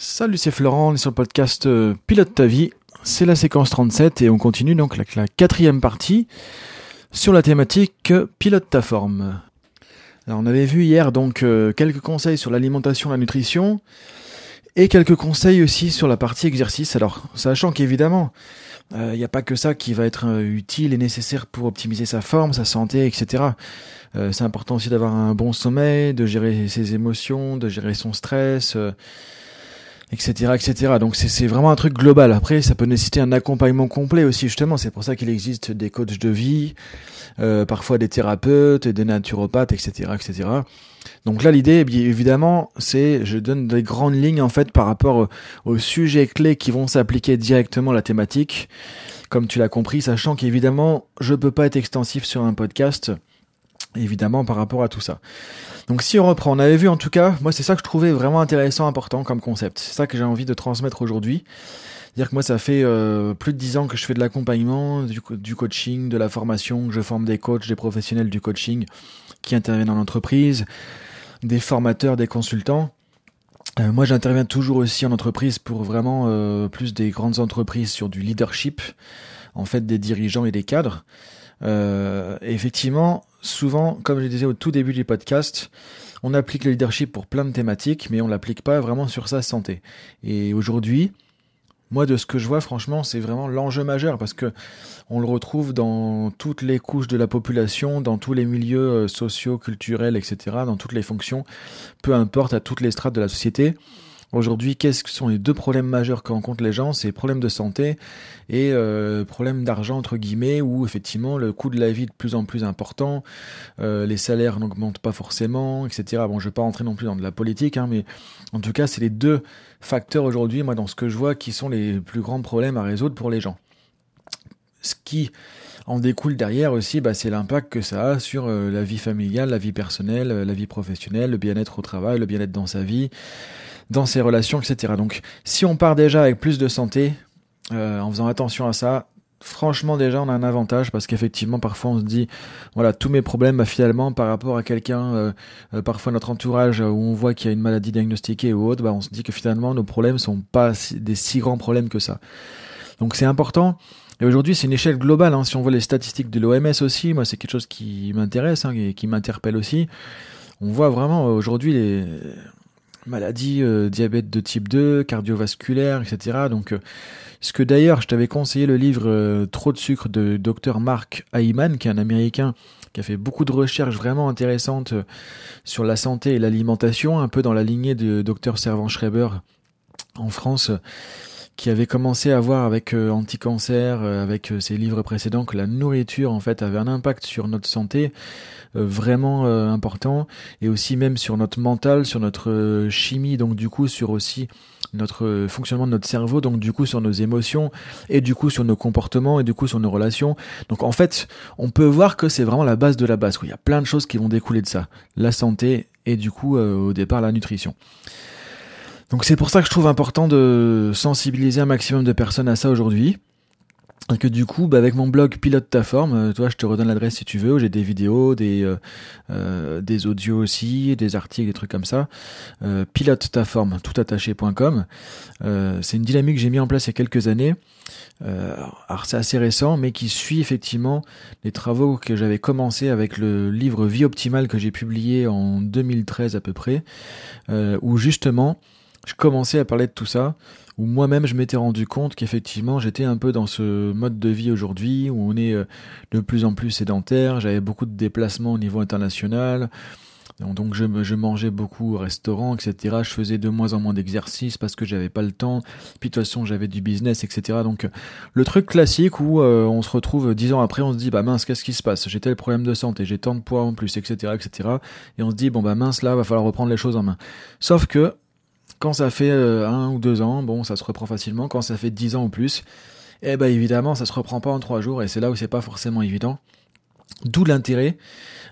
Salut, c'est Florent, on est sur le podcast euh, Pilote ta vie. C'est la séquence 37 et on continue donc la, la quatrième partie sur la thématique euh, Pilote ta forme. Alors, on avait vu hier donc euh, quelques conseils sur l'alimentation, la nutrition et quelques conseils aussi sur la partie exercice. Alors, sachant qu'évidemment, il n'y a pas que ça qui va être utile et nécessaire pour optimiser sa forme, sa santé, etc. c'est important aussi d'avoir un bon sommeil, de gérer ses émotions, de gérer son stress etc., etc. Donc c'est vraiment un truc global. Après, ça peut nécessiter un accompagnement complet aussi, justement. C'est pour ça qu'il existe des coachs de vie, euh, parfois des thérapeutes, des naturopathes, etc., etc. Donc là, l'idée, évidemment, c'est, je donne des grandes lignes en fait par rapport aux sujets clés qui vont s'appliquer directement à la thématique. Comme tu l'as compris, sachant qu'évidemment, je peux pas être extensif sur un podcast évidemment par rapport à tout ça. Donc si on reprend, on avait vu en tout cas, moi c'est ça que je trouvais vraiment intéressant, important comme concept. C'est ça que j'ai envie de transmettre aujourd'hui. Dire que moi ça fait euh, plus de dix ans que je fais de l'accompagnement, du, coaching, de la formation, que je forme des coachs, des professionnels du coaching qui interviennent dans l'entreprise, des formateurs, des consultants. Euh, moi j'interviens toujours aussi en entreprise pour vraiment euh, plus des grandes entreprises sur du leadership, en fait des dirigeants et des cadres. Euh, effectivement, souvent, comme je disais au tout début du podcast, on applique le leadership pour plein de thématiques, mais on l'applique pas vraiment sur sa santé. Et aujourd'hui, moi, de ce que je vois, franchement, c'est vraiment l'enjeu majeur parce que on le retrouve dans toutes les couches de la population, dans tous les milieux euh, sociaux, culturels, etc., dans toutes les fonctions, peu importe à toutes les strates de la société. Aujourd'hui, qu'est-ce que sont les deux problèmes majeurs que rencontrent les gens? C'est problèmes de santé et euh, problèmes d'argent entre guillemets, où effectivement le coût de la vie est de plus en plus important, euh, les salaires n'augmentent pas forcément, etc. Bon, je vais pas rentrer non plus dans de la politique, hein, mais en tout cas, c'est les deux facteurs aujourd'hui, moi, dans ce que je vois, qui sont les plus grands problèmes à résoudre pour les gens. Ce qui en découle derrière aussi, bah, c'est l'impact que ça a sur euh, la vie familiale, la vie personnelle, la vie professionnelle, le bien-être au travail, le bien-être dans sa vie dans ses relations, etc. Donc si on part déjà avec plus de santé, euh, en faisant attention à ça, franchement déjà on a un avantage parce qu'effectivement parfois on se dit voilà tous mes problèmes bah, finalement par rapport à quelqu'un euh, euh, parfois notre entourage où on voit qu'il y a une maladie diagnostiquée ou autre bah, on se dit que finalement nos problèmes sont pas des si grands problèmes que ça donc c'est important et aujourd'hui c'est une échelle globale hein. si on voit les statistiques de l'OMS aussi moi c'est quelque chose qui m'intéresse hein, et qui m'interpelle aussi on voit vraiment aujourd'hui les maladie, euh, diabète de type 2, cardiovasculaire, etc. Donc, euh, ce que d'ailleurs, je t'avais conseillé le livre euh, Trop de sucre de Dr Mark Hyman, qui est un Américain qui a fait beaucoup de recherches vraiment intéressantes sur la santé et l'alimentation, un peu dans la lignée de Dr Servan Schreiber en France qui avait commencé à voir avec euh, Anti-Cancer, avec ses livres précédents, que la nourriture en fait avait un impact sur notre santé euh, vraiment euh, important et aussi même sur notre mental, sur notre euh, chimie, donc du coup sur aussi notre fonctionnement de notre cerveau, donc du coup sur nos émotions et du coup sur nos comportements et du coup sur nos relations. Donc en fait, on peut voir que c'est vraiment la base de la base. Il y a plein de choses qui vont découler de ça, la santé et du coup au départ la nutrition. Donc c'est pour ça que je trouve important de sensibiliser un maximum de personnes à ça aujourd'hui. Et que du coup, bah avec mon blog Pilote ta forme, euh, toi, je te redonne l'adresse si tu veux, où j'ai des vidéos, des euh, euh, des audios aussi, des articles, des trucs comme ça. Euh, pilote ta forme, toutattaché.com. Euh, c'est une dynamique que j'ai mis en place il y a quelques années. alors c'est assez récent, mais qui suit effectivement les travaux que j'avais commencé avec le livre Vie optimale que j'ai publié en 2013 à peu près, où justement je commençais à parler de tout ça, où moi-même je m'étais rendu compte qu'effectivement j'étais un peu dans ce mode de vie aujourd'hui, où on est euh, de plus en plus sédentaire, j'avais beaucoup de déplacements au niveau international, donc je, mangeais beaucoup au restaurant, etc. Je faisais de moins en moins d'exercices parce que j'avais pas le temps. Puis de toute façon j'avais du business, etc. Donc le truc classique où euh, on se retrouve dix ans après, on se dit bah mince qu'est-ce qui se passe? J'ai tel problème de santé, j'ai tant de poids en plus, etc., etc. Et on se dit bon bah mince là va falloir reprendre les choses en main. Sauf que quand ça fait euh, un ou deux ans, bon, ça se reprend facilement. Quand ça fait dix ans ou plus, eh ben évidemment, ça se reprend pas en trois jours, et c'est là où c'est pas forcément évident. D'où l'intérêt,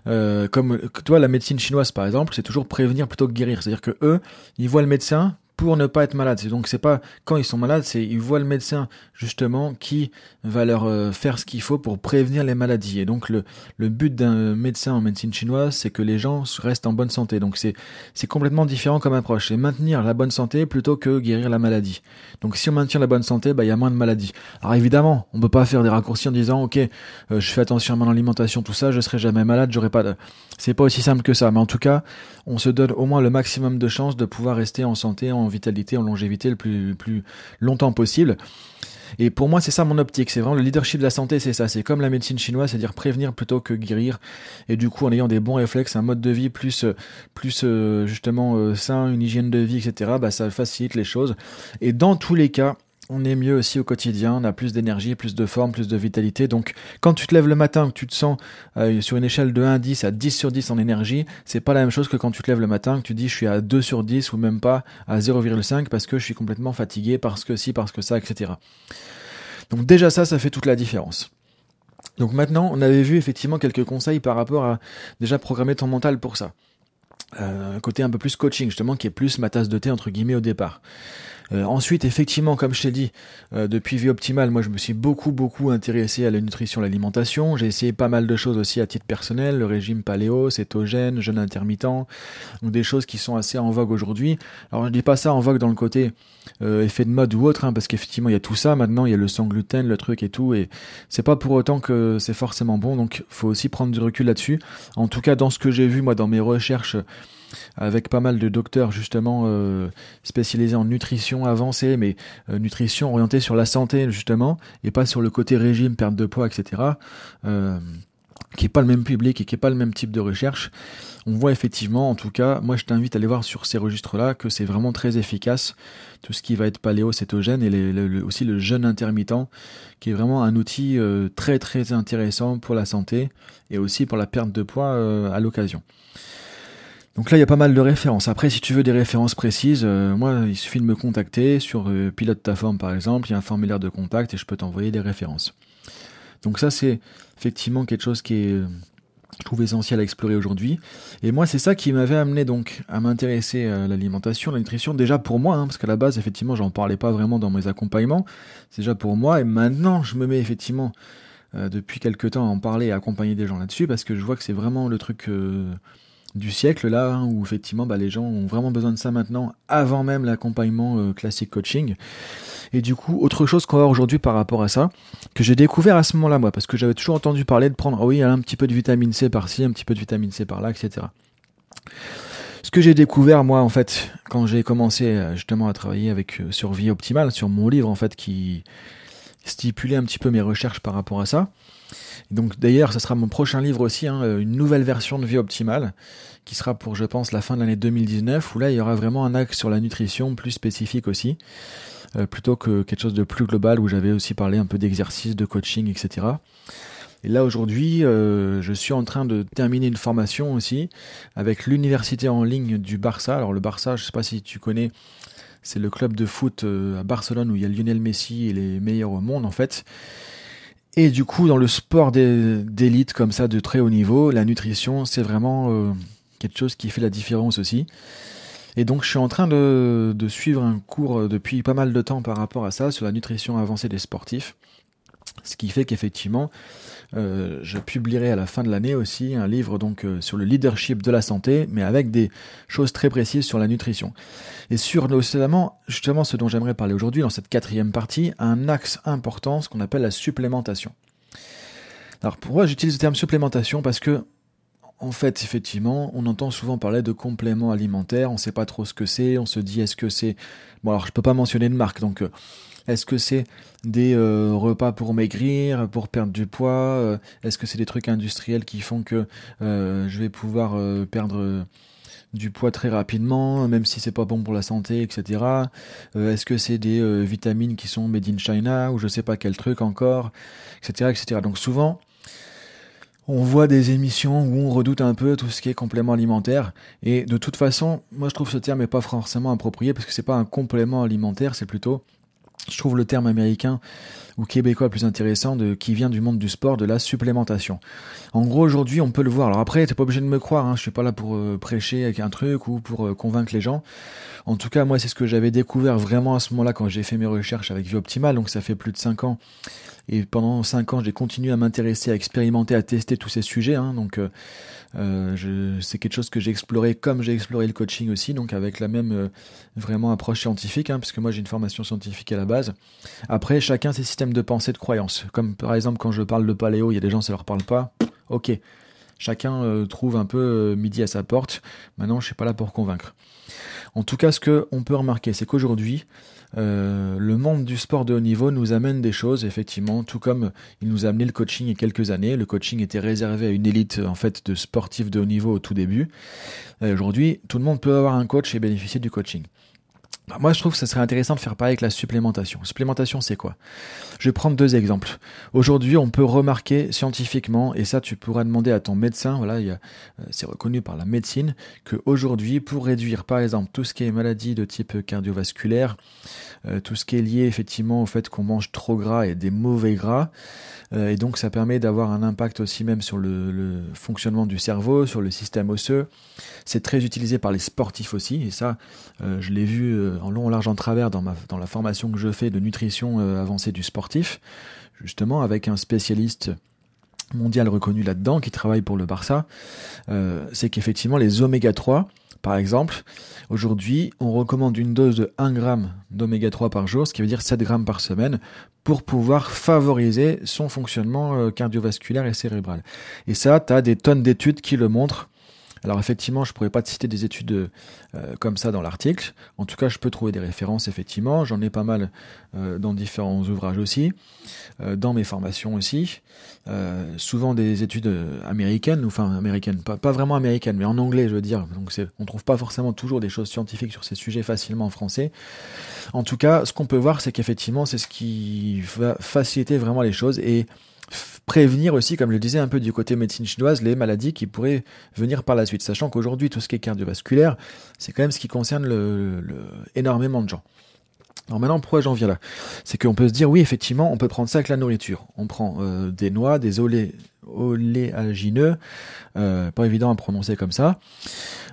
euh, comme toi, la médecine chinoise par exemple, c'est toujours prévenir plutôt que guérir. C'est-à-dire que eux, ils voient le médecin pour ne pas être malade. Donc c'est pas quand ils sont malades, c'est ils voient le médecin justement qui va leur euh, faire ce qu'il faut pour prévenir les maladies. Et donc le, but d'un médecin en médecine chinoise, c'est que les gens restent en bonne santé. Donc c'est complètement différent comme approche. C'est maintenir la bonne santé plutôt que guérir la maladie. Donc si on maintient la bonne santé, bah il y a moins de maladies. Alors évidemment, on peut pas faire des raccourcis en disant ok, euh, je fais attention à mon alimentation, tout ça, je serai jamais malade, j'aurai pas de. C'est pas aussi simple que ça. Mais en tout cas, on se donne au moins le maximum de chances de pouvoir rester en santé, vitalité, en longévité le plus, plus longtemps possible. Et pour moi, c'est ça mon optique. C'est vraiment le leadership de la santé, c'est ça. C'est comme la médecine chinoise, c'est-à-dire prévenir plutôt que guérir. Et du coup, en ayant des bons réflexes, un mode de vie plus, plus euh, justement euh, sain, une hygiène de vie, etc. Bah, ça facilite les choses. Et dans tous les cas, on est mieux aussi au quotidien, on a plus d'énergie, plus de forme, plus de vitalité. Donc quand tu te lèves le matin, que tu te sens euh, sur une échelle de 1 à 10 à 10 sur 10 en énergie, c'est pas la même chose que quand tu te lèves le matin, que tu dis je suis à 2 sur 10 ou même pas à 0,5 parce que je suis complètement fatigué, parce que si, parce que ça, etc. Donc déjà ça, ça fait toute la différence. Donc maintenant, on avait vu effectivement quelques conseils par rapport à déjà programmer ton mental pour ça. Euh, côté un peu plus coaching justement qui est plus ma tasse de thé entre guillemets au départ. Euh, ensuite, effectivement, comme je t'ai dit, euh, depuis Vie Optimale, moi je me suis beaucoup beaucoup intéressé à la nutrition, l'alimentation. J'ai essayé pas mal de choses aussi à titre personnel, le régime paléo, cétogène, jeûne intermittent, donc des choses qui sont assez en vogue aujourd'hui. Alors je dis pas ça en vogue dans le côté euh, effet de mode ou autre, hein, parce qu'effectivement il y a tout ça maintenant, il y a le sans gluten, le truc et tout, et c'est pas pour autant que c'est forcément bon, donc faut aussi prendre du recul là-dessus. En tout cas, dans ce que j'ai vu moi dans mes recherches avec pas mal de docteurs justement euh, spécialisés en nutrition avancée, mais euh, nutrition orientée sur la santé justement, et pas sur le côté régime, perte de poids, etc. Euh, qui est pas le même public et qui est pas le même type de recherche, on voit effectivement, en tout cas, moi je t'invite à aller voir sur ces registres-là que c'est vraiment très efficace, tout ce qui va être paléo-cétogène et aussi le jeûne intermittent, qui est vraiment un outil très très intéressant pour la santé et aussi pour la perte de poids à l'occasion. Donc là, il y a pas mal de références. Après, si tu veux des références précises, euh, moi, il suffit de me contacter sur euh, Pilote ta forme, par exemple. Il y a un formulaire de contact et je peux t'envoyer des références. Donc ça, c'est effectivement quelque chose qui est, euh, je trouve, essentiel à explorer aujourd'hui. Et moi, c'est ça qui m'avait amené donc à m'intéresser à l'alimentation, à la nutrition. Déjà pour moi, hein, parce qu'à la base, effectivement, j'en parlais pas vraiment dans mes accompagnements. C'est déjà pour moi. Et maintenant, je me mets effectivement depuis quelques temps à en parler et à accompagner des gens là-dessus parce que je vois que c'est vraiment le truc du siècle là hein, où effectivement bah, les gens ont vraiment besoin de ça maintenant avant même l'accompagnement euh, classique coaching. Et du coup autre chose qu'on voir aujourd'hui par rapport à ça que j'ai découvert à ce moment là moi parce que j'avais toujours entendu parler de prendre oh oui un petit peu de vitamine C par-ci un petit peu de vitamine C par-là etc ce que j'ai découvert moi en fait quand j'ai commencé euh, justement à travailler avec euh, sur vie optimale sur mon livre en fait qui stipulait un petit peu mes recherches par rapport à ça donc d'ailleurs, ce sera mon prochain livre aussi, hein, une nouvelle version de Vie Optimale, qui sera pour, je pense, la fin de l'année 2019, où là, il y aura vraiment un axe sur la nutrition plus spécifique aussi, euh, plutôt que quelque chose de plus global, où j'avais aussi parlé un peu d'exercice, de coaching, etc. Et là aujourd'hui, euh, je suis en train de terminer une formation aussi avec l'université en ligne du Barça. Alors le Barça, je sais pas si tu connais, c'est le club de foot euh, à Barcelone où il y a Lionel Messi et les meilleurs au monde en fait. Et du coup, dans le sport d'élite comme ça, de très haut niveau, la nutrition, c'est vraiment euh, quelque chose qui fait la différence aussi. Et donc, je suis en train de, de, suivre un cours depuis pas mal de temps par rapport à ça, sur la nutrition avancée des sportifs. Ce qui fait qu'effectivement, euh, je publierai à la fin de l'année aussi un livre donc euh, sur le leadership de la santé, mais avec des choses très précises sur la nutrition. Et sur notamment justement ce dont j'aimerais parler aujourd'hui dans cette quatrième partie, un axe important, ce qu'on appelle la supplémentation. Alors pourquoi j'utilise le terme supplémentation? Parce que en fait, effectivement, on entend souvent parler de compléments alimentaires, on ne sait pas trop ce que c'est, on se dit est-ce que c'est... Bon alors je peux pas mentionner de marque, donc euh, est-ce que c'est des euh, repas pour maigrir, pour perdre du poids euh, Est-ce que c'est des trucs industriels qui font que euh, je vais pouvoir perdre du poids très rapidement, même si c'est pas bon pour la santé, etc. Est-ce que c'est des vitamines qui sont made in China ou je sais pas quel truc encore, etc., etc. Donc souvent, on voit des émissions où on redoute un peu tout ce qui est complément alimentaire. Et de toute façon, moi je trouve ce terme n'est pas forcément approprié parce que c'est pas un complément alimentaire, c'est plutôt je trouve le terme américain ou québécois plus intéressant qui vient du monde du sport, de la supplémentation. En gros, aujourd'hui, on peut le voir. Alors après, t'es pas obligé de me croire, hein, je suis pas là pour euh, prêcher avec un truc ou pour euh, convaincre les gens. En tout cas, moi, c'est ce que j'avais découvert vraiment à ce moment-là quand j'ai fait mes recherches avec Vie Optimale, donc ça fait plus de 5 ans. Et pendant 5 ans, j'ai continué à m'intéresser, à expérimenter, à tester tous ces sujets. Hein, donc euh, euh, c'est quelque chose que j'ai exploré comme j'ai exploré le coaching aussi, donc avec la même euh, vraiment approche scientifique, hein, puisque moi j'ai une formation scientifique à la base. Après, chacun ses systèmes de pensée, de croyance. Comme par exemple quand je parle de paléo, il y a des gens ça leur parle pas. Ok, chacun euh, trouve un peu midi à sa porte. Maintenant, je suis pas là pour convaincre. En tout cas, ce que on peut remarquer, c'est qu'aujourd'hui, euh, le monde du sport de haut niveau nous amène des choses, effectivement, tout comme il nous a amené le coaching il y a quelques années. Le coaching était réservé à une élite en fait de sportifs de haut niveau au tout début. Aujourd'hui, tout le monde peut avoir un coach et bénéficier du coaching. Bah, moi, je trouve que ce serait intéressant de faire pareil avec la supplémentation. Supplémentation, c'est quoi? Je vais prendre deux exemples. Aujourd'hui, on peut remarquer scientifiquement, et ça, tu pourras demander à ton médecin, voilà, euh, c'est reconnu par la médecine, que aujourd'hui, pour réduire, par exemple, tout ce qui est maladie de type cardiovasculaire, euh, tout ce qui est lié effectivement au fait qu'on mange trop gras et des mauvais gras, euh, et donc ça permet d'avoir un impact aussi même sur le, le, fonctionnement du cerveau, sur le système osseux. C'est très utilisé par les sportifs aussi, et ça, je l'ai vu en long, en large, en travers dans, la formation que je fais de nutrition euh, avancée du sportif, justement avec un spécialiste mondial reconnu là-dedans qui travaille pour le Barça, euh, c'est qu'effectivement les oméga 3, par exemple, aujourd'hui on recommande une dose de 1 g d'oméga 3 par jour, ce qui veut dire 7 grammes par semaine, pour pouvoir favoriser son fonctionnement euh, cardiovasculaire et cérébral. Et ça, tu as des tonnes d'études qui le montrent alors effectivement, je pourrais pas te citer des études euh, comme ça dans l'article. En tout cas, je peux trouver des références effectivement. J'en ai pas mal euh, dans différents ouvrages aussi, euh, dans mes formations aussi. souvent des études américaines, ou enfin américaines, pas, pas vraiment américaines, mais en anglais, je veux dire. Donc on trouve pas forcément toujours des choses scientifiques sur ces sujets facilement en français. En tout cas, ce qu'on peut voir, c'est qu'effectivement, c'est ce qui va faciliter vraiment les choses et prévenir aussi, comme je le disais un peu du côté médecine chinoise, les maladies qui pourraient venir par la suite, sachant qu'aujourd'hui tout ce qui est cardiovasculaire, c'est quand même ce qui concerne le, énormément de gens. Alors maintenant, pourquoi j'en viens là? C'est qu'on peut se dire, oui, effectivement, on peut prendre ça avec la nourriture. On prend euh, des noix, des olé oléagineux, euh, pas évident à prononcer comme ça.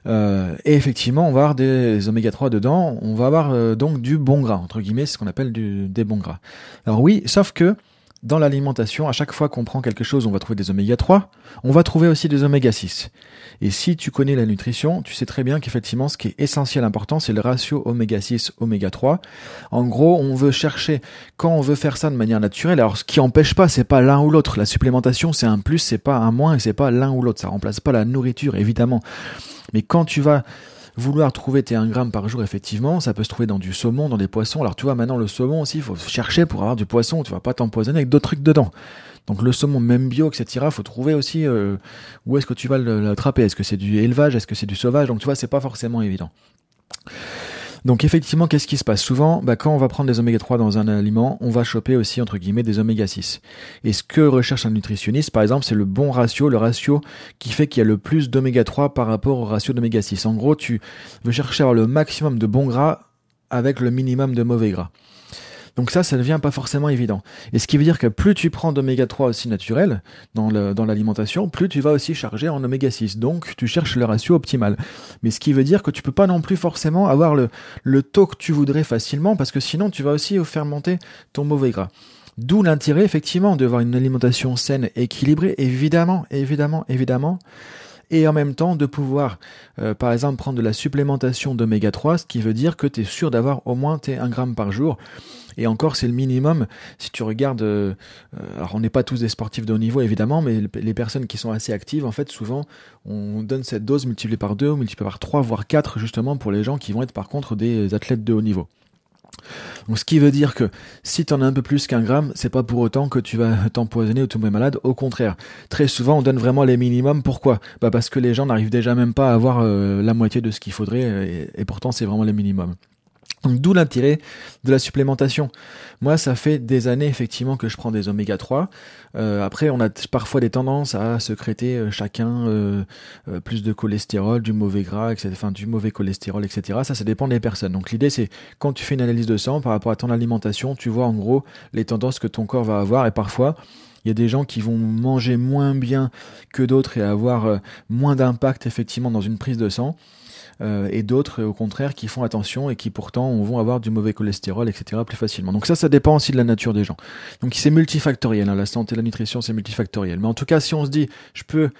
Euh, et effectivement, on va avoir des oméga 3 dedans. On va avoir donc du bon gras, entre guillemets, ce qu'on appelle du, des bons gras. Alors oui, sauf que dans l'alimentation, à chaque fois qu'on prend quelque chose, on va trouver des oméga 3, on va trouver aussi des oméga 6. Et si tu connais la nutrition, tu sais très bien qu'effectivement, ce qui est essentiel important, c'est le ratio oméga 6, oméga 3. En gros, on veut chercher, quand on veut faire ça de manière naturelle, alors ce qui empêche pas, c'est pas l'un ou l'autre. La supplémentation, c'est un plus, c'est pas un moins, et c'est pas l'un ou l'autre. Ça remplace pas la nourriture, évidemment. Mais quand tu vas vouloir trouver tes 1 gramme par jour, effectivement, ça peut se trouver dans du saumon, dans des poissons. Alors tu vois, maintenant le saumon aussi, il faut chercher pour avoir du poisson, tu vas pas t'empoisonner avec d'autres trucs dedans. Donc le saumon, même bio, etc., faut trouver aussi euh, où est-ce que tu vas l'attraper? Est-ce que c'est du élevage, est-ce que c'est du sauvage? Donc tu vois, c'est pas forcément évident. Donc effectivement, qu'est-ce qui se passe Souvent, bah, quand on va prendre des oméga 3 dans un aliment, on va choper aussi entre guillemets des oméga 6. Et ce que recherche un nutritionniste, par exemple, c'est le bon ratio, le ratio qui fait qu'il y a le plus d'oméga 3 par rapport au ratio d'oméga 6. En gros, tu veux chercher à avoir le maximum de bons gras avec le minimum de mauvais gras. Donc ça, ça ne devient pas forcément évident. Et ce qui veut dire que plus tu prends d'oméga 3 aussi naturel dans l'alimentation, plus tu vas aussi charger en oméga 6. Donc tu cherches le ratio optimal. Mais ce qui veut dire que tu peux pas non plus forcément avoir le, le taux que tu voudrais facilement, parce que sinon tu vas aussi faire monter ton mauvais gras. D'où l'intérêt effectivement d'avoir une alimentation saine, équilibrée, évidemment, évidemment, évidemment et en même temps de pouvoir, euh, par exemple, prendre de la supplémentation d'oméga 3, ce qui veut dire que tu es sûr d'avoir au moins tes 1 gramme par jour. Et encore, c'est le minimum. Si tu regardes, euh, euh, alors on n'est pas tous des sportifs de haut niveau évidemment, mais les personnes qui sont assez actives, en fait, souvent, on donne cette dose multipliée par 2 ou multipliée par 3, voire 4, justement pour les gens qui vont être par contre des athlètes de haut niveau. Ce qui veut dire que si tu en as un peu plus qu'un gramme, c'est pas pour autant que tu vas t'empoisonner ou tomber malade. Au contraire, très souvent on donne vraiment les minimums. Pourquoi? Bah parce que les gens n'arrivent déjà même pas à avoir euh, la moitié de ce qu'il faudrait, et, et pourtant c'est vraiment les minimums. D'où l'intérêt de la supplémentation. Moi, ça fait des années effectivement que je prends des oméga 3. Euh, après, on a parfois des tendances à secréter euh, chacun euh, plus de cholestérol, du mauvais gras, etc., enfin du mauvais cholestérol, etc. Ça, ça dépend des personnes. Donc l'idée, c'est quand tu fais une analyse de sang par rapport à ton alimentation, tu vois en gros les tendances que ton corps va avoir. Et parfois, il y a des gens qui vont manger moins bien que d'autres et avoir moins d'impact effectivement dans une prise de sang. Euh, et d'autres au contraire qui font attention et qui pourtant vont avoir du mauvais cholestérol, etc. plus facilement. Donc ça, ça dépend aussi de la nature des gens. Donc c'est multifactoriel, hein, la santé, la nutrition, c'est multifactoriel. Mais en tout cas, si on se dit, je peux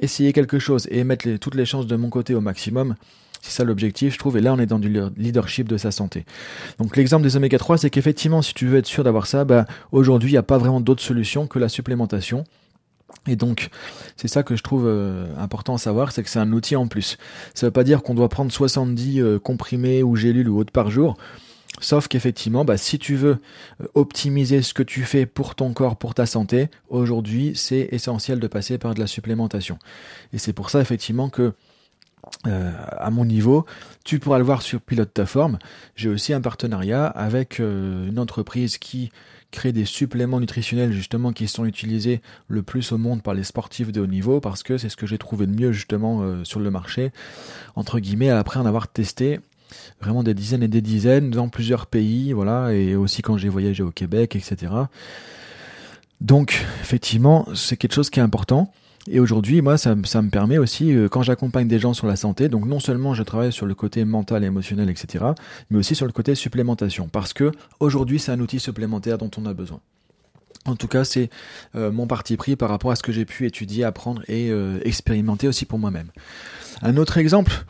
essayer quelque chose et mettre toutes les chances de mon côté au maximum, c'est ça l'objectif, je trouve, et là on est dans du leadership de sa santé. Donc l'exemple des oméga 3, c'est qu'effectivement, si tu veux être sûr d'avoir ça, bah, aujourd'hui, il n'y a pas vraiment d'autre solution que la supplémentation. Et donc, c'est ça que je trouve euh, important à savoir, c'est que c'est un outil en plus. Ça ne veut pas dire qu'on doit prendre 70 euh, comprimés ou gélules ou autres par jour. Sauf qu'effectivement, bah, si tu veux euh, optimiser ce que tu fais pour ton corps, pour ta santé, aujourd'hui, c'est essentiel de passer par de la supplémentation. Et c'est pour ça, effectivement, que à mon niveau, tu pourras le voir sur Pilote ta forme. J'ai aussi un partenariat avec une entreprise qui créer des suppléments nutritionnels justement qui sont utilisés le plus au monde par les sportifs de haut niveau parce que c'est ce que j'ai trouvé de mieux justement euh, sur le marché. Entre guillemets après en avoir testé vraiment des dizaines et des dizaines dans plusieurs pays voilà et aussi quand j'ai voyagé au Québec etc donc effectivement c'est quelque chose qui est important et aujourd'hui, moi, ça, me permet aussi, euh, quand j'accompagne des gens sur la santé, donc non seulement je travaille sur le côté mental, émotionnel, etc., mais aussi sur le côté supplémentation, parce que aujourd'hui, c'est un outil supplémentaire dont on a besoin. En tout cas, c'est euh, mon parti pris par rapport à ce que j'ai pu étudier, apprendre et euh, expérimenter aussi pour moi-même. Un autre exemple,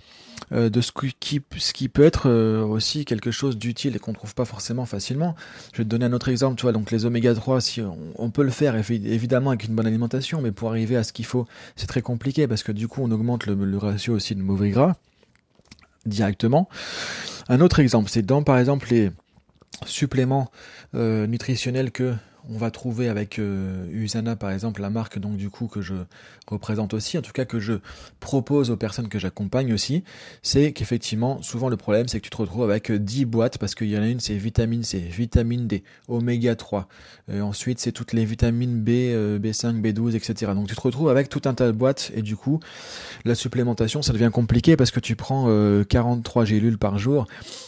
euh, de ce qui, peut être euh, aussi quelque chose d'utile et qu'on trouve pas forcément facilement. Je vais te donner un autre exemple, tu vois, donc les oméga 3, si on, peut le faire évidemment avec une bonne alimentation, mais pour arriver à ce qu'il faut, c'est très compliqué parce que du coup on augmente le, ratio aussi de mauvais gras directement. Un autre exemple, c'est dans par exemple les suppléments euh, nutritionnels que on va trouver avec euh, Usana par exemple la marque donc du coup que je représente aussi, en tout cas que je propose aux personnes que j'accompagne aussi, c'est qu'effectivement souvent le problème c'est que tu te retrouves avec 10 boîtes parce qu'il y en a une c'est vitamine C, vitamine D, oméga 3, euh, ensuite c'est toutes les vitamines B, B5, B12 etc. Donc tu te retrouves avec tout un tas de boîtes et du coup la supplémentation ça devient compliqué parce que tu prends 43 euh, gélules par jour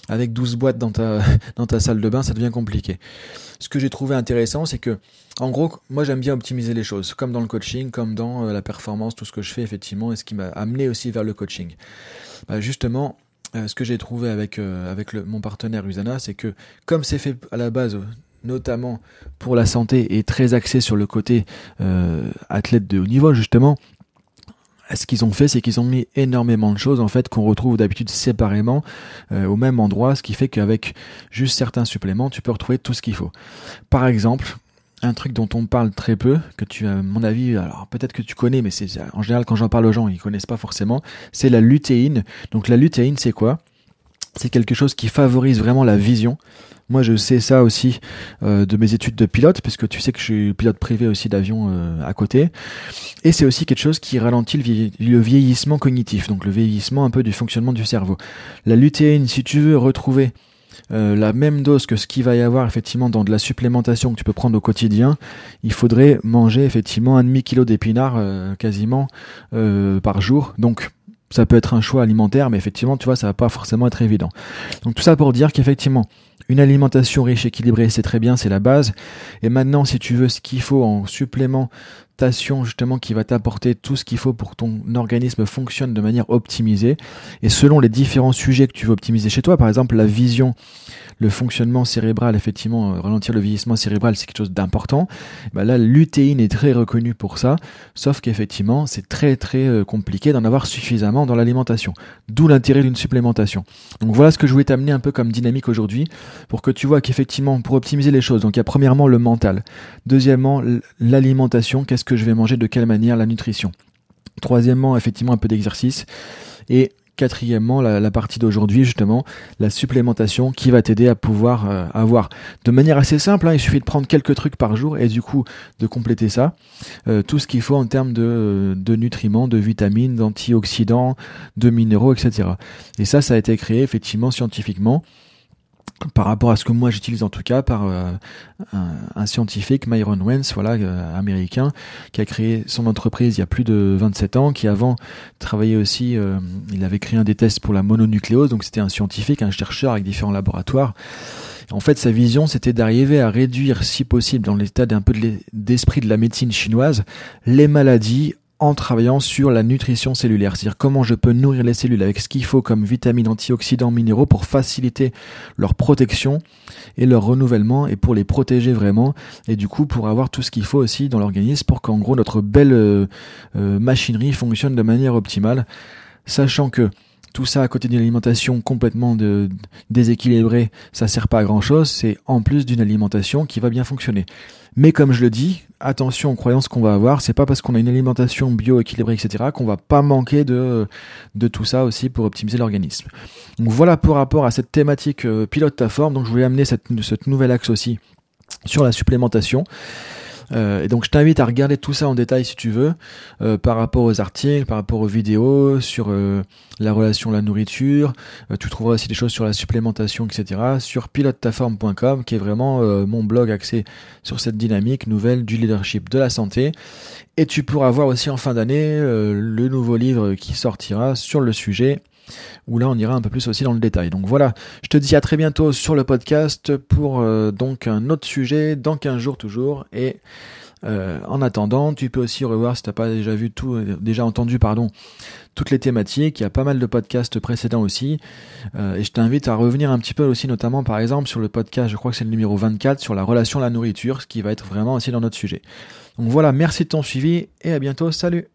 avec 12 boîtes dans ta, dans ta salle de bain ça devient compliqué. Ce que j'ai trouvé intéressant c'est que, en gros, moi j'aime bien optimiser les choses, comme dans le coaching, comme dans euh, la performance, tout ce que je fais effectivement, et ce qui m'a amené aussi vers le coaching. Bah, justement, euh, ce que j'ai trouvé avec, euh, avec mon partenaire Usana, c'est que comme c'est fait à la base notamment pour la santé et très axé sur le côté athlète de haut niveau justement, ce qu'ils ont fait, c'est qu'ils ont mis énormément de choses en fait qu'on retrouve d'habitude séparément au même endroit, ce qui fait qu'avec juste certains suppléments, tu peux retrouver tout ce qu'il faut. Par exemple, un truc dont on parle très peu, que tu, à mon avis, alors peut-être que tu connais, mais c'est en général quand j'en parle aux gens, ils connaissent pas forcément, c'est la lutéine. Donc la lutéine, c'est quoi? C'est quelque chose qui favorise vraiment la vision. Moi, je sais ça aussi euh, de mes études de pilote, puisque tu sais que je suis pilote privé aussi d'avion euh, à côté. Et c'est aussi quelque chose qui ralentit le, vieillissement cognitif, donc le vieillissement un peu du fonctionnement du cerveau. La lutéine, si tu veux retrouver euh, la même dose que ce qu'il va y avoir effectivement dans de la supplémentation que tu peux prendre au quotidien, il faudrait manger effectivement un demi kilo d'épinards euh, quasiment euh, par jour. Donc ça peut être un choix alimentaire, mais effectivement, tu vois, ça va pas forcément être évident. Donc tout ça pour dire qu'effectivement, une alimentation riche, équilibrée, c'est très bien, c'est la base. Et maintenant, si tu veux ce qu'il faut en supplémentation, justement, qui va t'apporter tout ce qu'il faut pour que ton organisme fonctionne de manière optimisée, et selon les différents sujets que tu veux optimiser chez toi, par exemple la vision, le fonctionnement cérébral, effectivement, euh, ralentir le vieillissement cérébral, c'est quelque chose d'important. Bah là, l'utéine est très reconnue pour ça, sauf qu'effectivement, c'est très très euh, compliqué d'en avoir suffisamment dans l'alimentation. D'où l'intérêt d'une supplémentation. Donc voilà ce que je voulais t'amener un peu comme dynamique aujourd'hui, pour que tu vois qu'effectivement, pour optimiser les choses, donc il y a premièrement le mental, deuxièmement l'alimentation, qu'est-ce que je vais manger, de quelle manière, la nutrition. Troisièmement, effectivement, un peu d'exercice. Et quatrièmement, la, partie d'aujourd'hui, justement, la supplémentation qui va t'aider à pouvoir euh, avoir. De manière assez simple, hein, il suffit de prendre quelques trucs par jour et du coup de compléter ça, euh, tout ce qu'il faut en termes de, de nutriments, de vitamines, d'antioxydants, de minéraux, etc. Et ça, ça a été créé effectivement scientifiquement par rapport à ce que moi j'utilise en tout cas par euh, un, scientifique Myron Wentz voilà euh, américain qui a créé son entreprise il y a plus de 27 ans qui avant travaillait aussi euh, il avait créé un des tests pour la mononucléose donc c'était un scientifique un chercheur avec différents laboratoires. En fait sa vision c'était d'arriver à réduire si possible dans l'état d'un peu d'esprit de la médecine chinoise les maladies en travaillant sur la nutrition cellulaire, c'est-à-dire comment je peux nourrir les cellules avec ce qu'il faut comme vitamines, antioxydants, minéraux pour faciliter leur protection et leur renouvellement et pour les protéger vraiment et du coup pour avoir tout ce qu'il faut aussi dans l'organisme pour qu'en gros notre belle euh, euh, machinerie fonctionne de manière optimale, sachant que tout ça à côté d'une alimentation complètement déséquilibrée, ça sert pas à grand chose, c'est en plus d'une alimentation qui va bien fonctionner. Mais comme je le dis, attention aux croyances qu'on va avoir, c'est pas parce qu'on a une alimentation bio équilibrée, etc., qu'on va pas manquer de, tout ça aussi pour optimiser l'organisme. Donc voilà pour rapport à cette thématique euh, pilote ta forme, donc je voulais amener cette, cette nouvelle axe aussi sur la supplémentation. Euh, et donc je t'invite à regarder tout ça en détail si tu veux, euh, par rapport aux articles, par rapport aux vidéos, sur euh, la relation à la nourriture. tu trouveras aussi des choses sur la supplémentation, etc. sur pilotetaforme.com, qui est vraiment mon blog axé sur cette dynamique nouvelle du leadership de la santé. Et tu pourras voir aussi en fin d'année le nouveau livre qui sortira sur le sujet où là on ira un peu plus aussi dans le détail. Donc voilà, je te dis à très bientôt sur le podcast pour euh, donc un autre sujet dans 15 jours toujours et euh, en attendant, tu peux aussi revoir si t'as pas déjà vu tout, euh, déjà entendu pardon, toutes les thématiques. Il y a pas mal de podcasts précédents aussi, et je t'invite à revenir un petit peu aussi, notamment par exemple sur le podcast, je crois que c'est le numéro 24 sur la relation à la nourriture, ce qui va être vraiment aussi dans notre sujet. Donc voilà, merci de ton suivi et à bientôt. Salut.